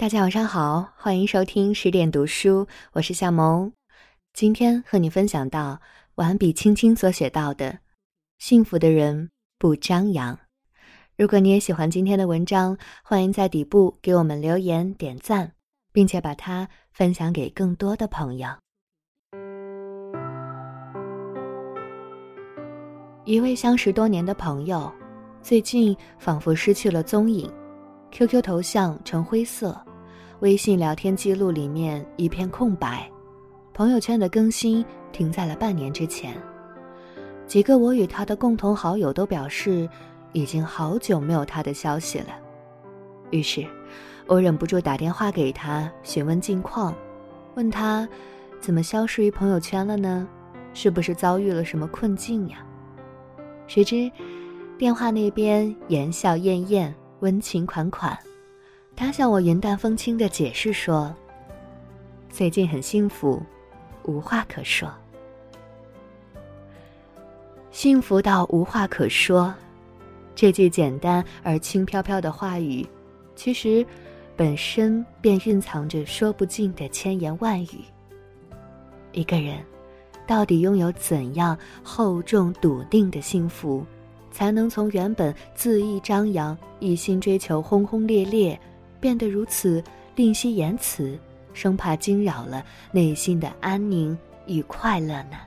大家晚上好，欢迎收听十点读书，我是夏萌。今天和你分享到完笔青青所写到的：幸福的人不张扬。如果你也喜欢今天的文章，欢迎在底部给我们留言点赞，并且把它分享给更多的朋友。一位相识多年的朋友，最近仿佛失去了踪影，QQ 头像呈灰色。微信聊天记录里面一片空白，朋友圈的更新停在了半年之前。几个我与他的共同好友都表示，已经好久没有他的消息了。于是，我忍不住打电话给他询问近况，问他怎么消失于朋友圈了呢？是不是遭遇了什么困境呀？谁知，电话那边言笑晏晏，温情款款。他向我云淡风轻的解释说：“最近很幸福，无话可说。幸福到无话可说，这句简单而轻飘飘的话语，其实本身便蕴藏着说不尽的千言万语。一个人到底拥有怎样厚重笃定的幸福，才能从原本恣意张扬、一心追求轰轰烈烈？”变得如此吝惜言辞，生怕惊扰了内心的安宁与快乐呢？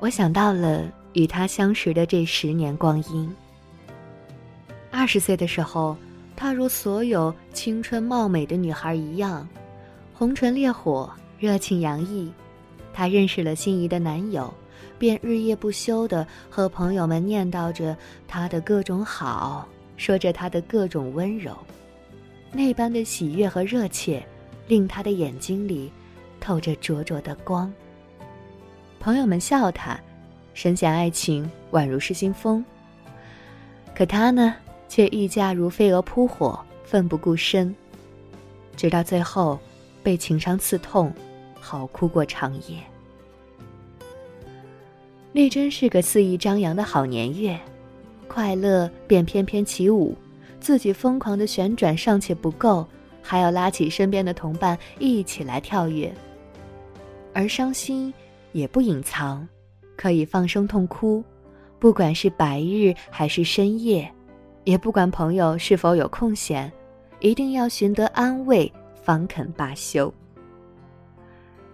我想到了与他相识的这十年光阴。二十岁的时候，她如所有青春貌美的女孩一样，红唇烈火，热情洋溢。她认识了心仪的男友，便日夜不休的和朋友们念叨着他的各种好。说着他的各种温柔，那般的喜悦和热切，令他的眼睛里透着灼灼的光。朋友们笑他，深陷爱情宛如失心疯。可他呢，却愈加如飞蛾扑火，奋不顾身，直到最后被情伤刺痛，嚎哭过长夜。那真是个肆意张扬的好年月。快乐便翩翩起舞，自己疯狂的旋转尚且不够，还要拉起身边的同伴一起来跳跃。而伤心也不隐藏，可以放声痛哭，不管是白日还是深夜，也不管朋友是否有空闲，一定要寻得安慰，方肯罢休。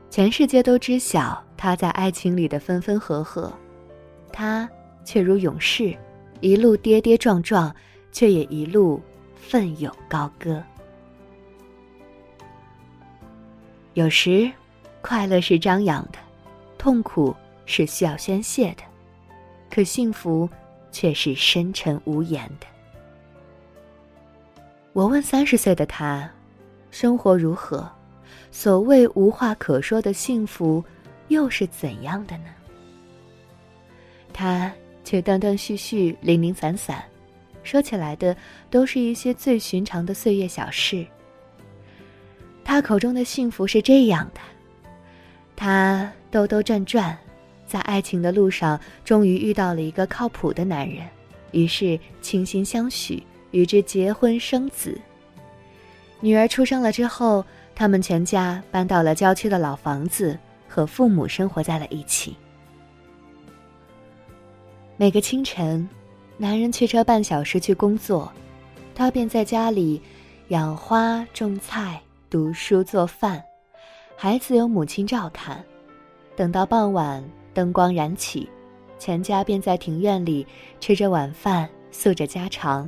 全世界都知晓他在爱情里的分分合合，他却如勇士。一路跌跌撞撞，却也一路奋勇高歌。有时，快乐是张扬的，痛苦是需要宣泄的，可幸福却是深沉无言的。我问三十岁的他，生活如何？所谓无话可说的幸福，又是怎样的呢？他。却断断续续、零零散散，说起来的都是一些最寻常的岁月小事。他口中的幸福是这样的：他兜兜转转，在爱情的路上，终于遇到了一个靠谱的男人，于是倾心相许，与之结婚生子。女儿出生了之后，他们全家搬到了郊区的老房子，和父母生活在了一起。每个清晨，男人驱车半小时去工作，他便在家里养花、种菜、读书、做饭，孩子由母亲照看。等到傍晚，灯光燃起，全家便在庭院里吃着晚饭，诉着家常，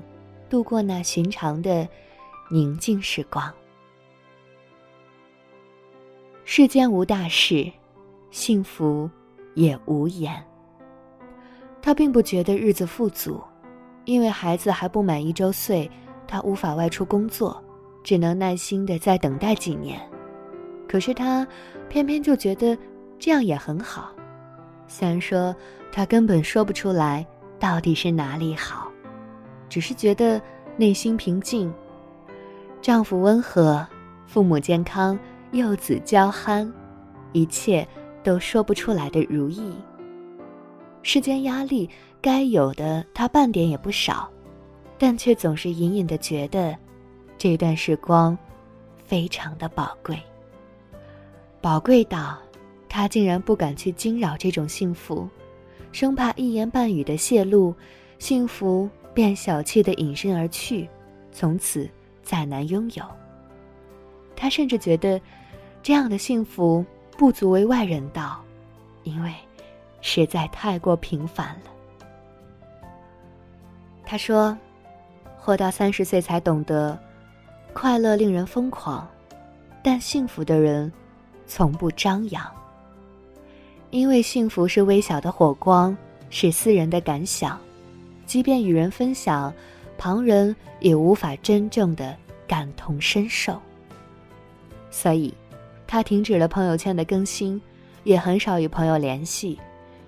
度过那寻常的宁静时光。世间无大事，幸福也无言。他并不觉得日子富足，因为孩子还不满一周岁，他无法外出工作，只能耐心的再等待几年。可是他偏偏就觉得这样也很好，虽然说他根本说不出来到底是哪里好，只是觉得内心平静，丈夫温和，父母健康，幼子娇憨，一切都说不出来的如意。世间压力该有的，他半点也不少，但却总是隐隐的觉得，这段时光非常的宝贵。宝贵到，他竟然不敢去惊扰这种幸福，生怕一言半语的泄露，幸福便小气的隐身而去，从此再难拥有。他甚至觉得，这样的幸福不足为外人道，因为实在太过平凡了。他说：“活到三十岁才懂得，快乐令人疯狂，但幸福的人。”从不张扬，因为幸福是微小的火光，是私人的感想，即便与人分享，旁人也无法真正的感同身受。所以，他停止了朋友圈的更新，也很少与朋友联系，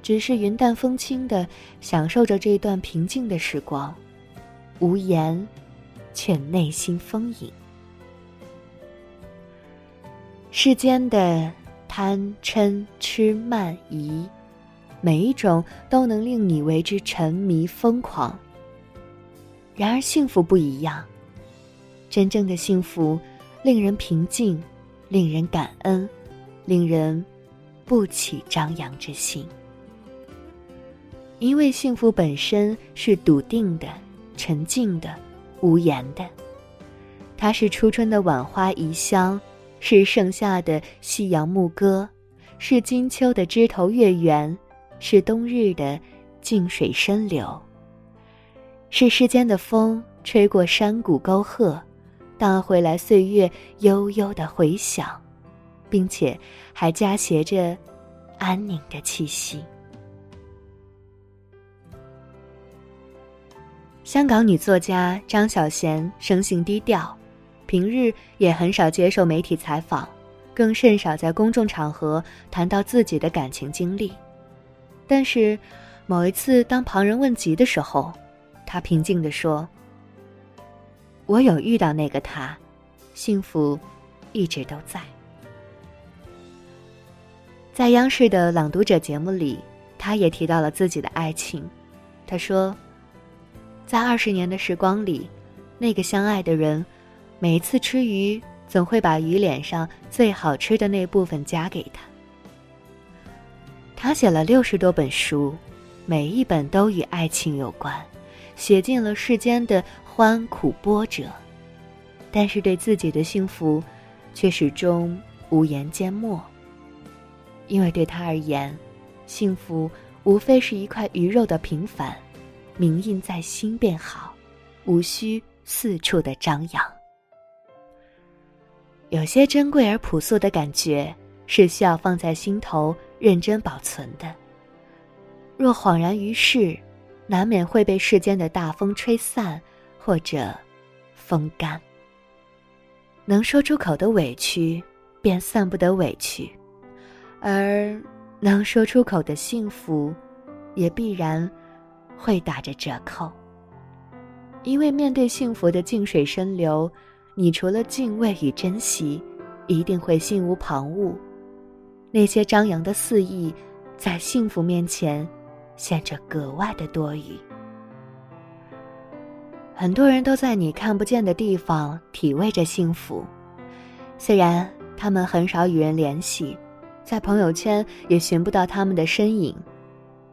只是云淡风轻的享受着这段平静的时光，无言，却内心丰盈。世间的贪嗔痴慢疑，每一种都能令你为之沉迷疯狂。然而幸福不一样，真正的幸福令人平静，令人感恩，令人不起张扬之心。因为幸福本身是笃定的、沉静的、无言的，它是初春的晚花遗香。是盛夏的夕阳牧歌，是金秋的枝头月圆，是冬日的静水深流。是世间的风吹过山谷沟壑，荡回来岁月悠悠的回响，并且还夹挟着安宁的气息。香港女作家张小娴生性低调。平日也很少接受媒体采访，更甚少在公众场合谈到自己的感情经历。但是，某一次当旁人问及的时候，他平静地说：“我有遇到那个他，幸福一直都在。”在央视的《朗读者》节目里，他也提到了自己的爱情。他说：“在二十年的时光里，那个相爱的人。”每次吃鱼，总会把鱼脸上最好吃的那部分夹给他。他写了六十多本书，每一本都与爱情有关，写尽了世间的欢苦波折，但是对自己的幸福，却始终无言缄默。因为对他而言，幸福无非是一块鱼肉的平凡，铭印在心便好，无需四处的张扬。有些珍贵而朴素的感觉，是需要放在心头认真保存的。若恍然于世，难免会被世间的大风吹散，或者风干。能说出口的委屈，便散不得委屈；而能说出口的幸福，也必然会打着折扣。因为面对幸福的静水深流。你除了敬畏与珍惜，一定会心无旁骛。那些张扬的肆意，在幸福面前，显着格外的多余。很多人都在你看不见的地方体味着幸福，虽然他们很少与人联系，在朋友圈也寻不到他们的身影，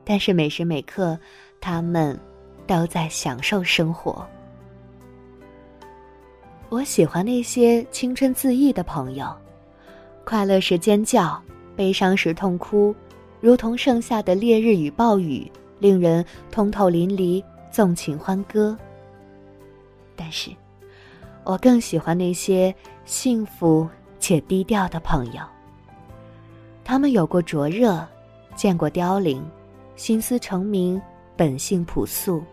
但是每时每刻，他们都在享受生活。我喜欢那些青春恣意的朋友，快乐时尖叫，悲伤时痛哭，如同盛夏的烈日与暴雨，令人通透淋漓，纵情欢歌。但是，我更喜欢那些幸福且低调的朋友。他们有过灼热，见过凋零，心思澄明，本性朴素。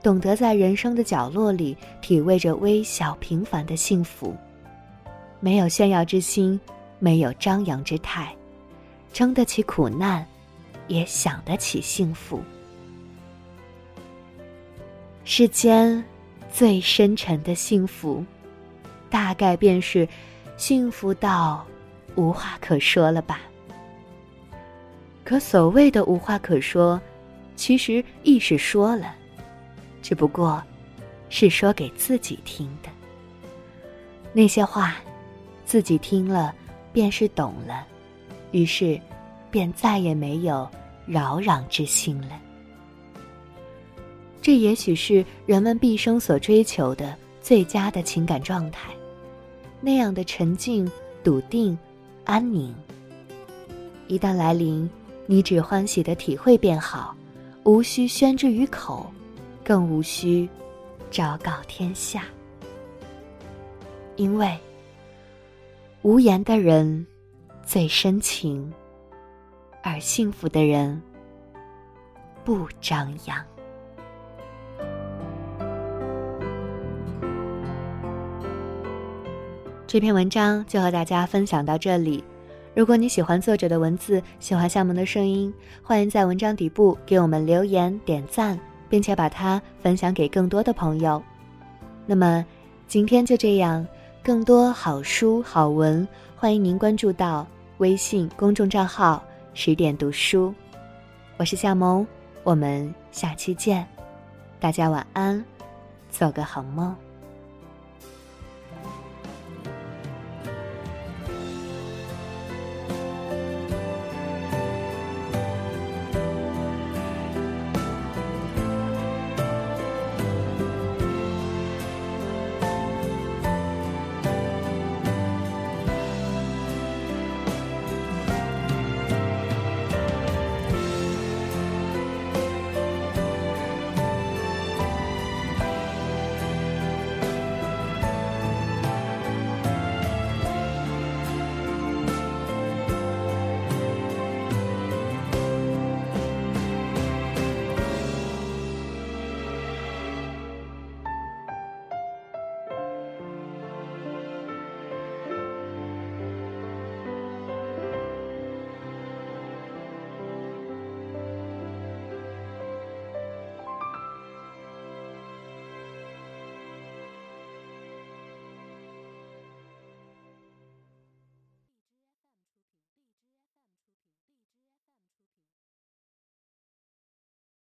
懂得在人生的角落里体味着微小平凡的幸福，没有炫耀之心，没有张扬之态，撑得起苦难，也享得起幸福。世间最深沉的幸福，大概便是幸福到无话可说了吧。可所谓的无话可说，其实亦是说了。只不过，是说给自己听的。那些话，自己听了便是懂了，于是，便再也没有扰攘之心了。这也许是人们毕生所追求的最佳的情感状态，那样的沉静、笃定、安宁。一旦来临，你只欢喜的体会便好，无需宣之于口，更无需昭告天下。因为无言的人最深情，而幸福的人不张扬。这篇文章就和大家分享到这里。如果你喜欢作者的文字，喜欢夏萌的声音，欢迎在文章底部给我们留言点赞，并且把它分享给更多的朋友。那么，今天就这样，更多好书好文，欢迎您关注到微信公众账号“十点读书”。我是夏萌，我们下期见，大家晚安，做个好梦。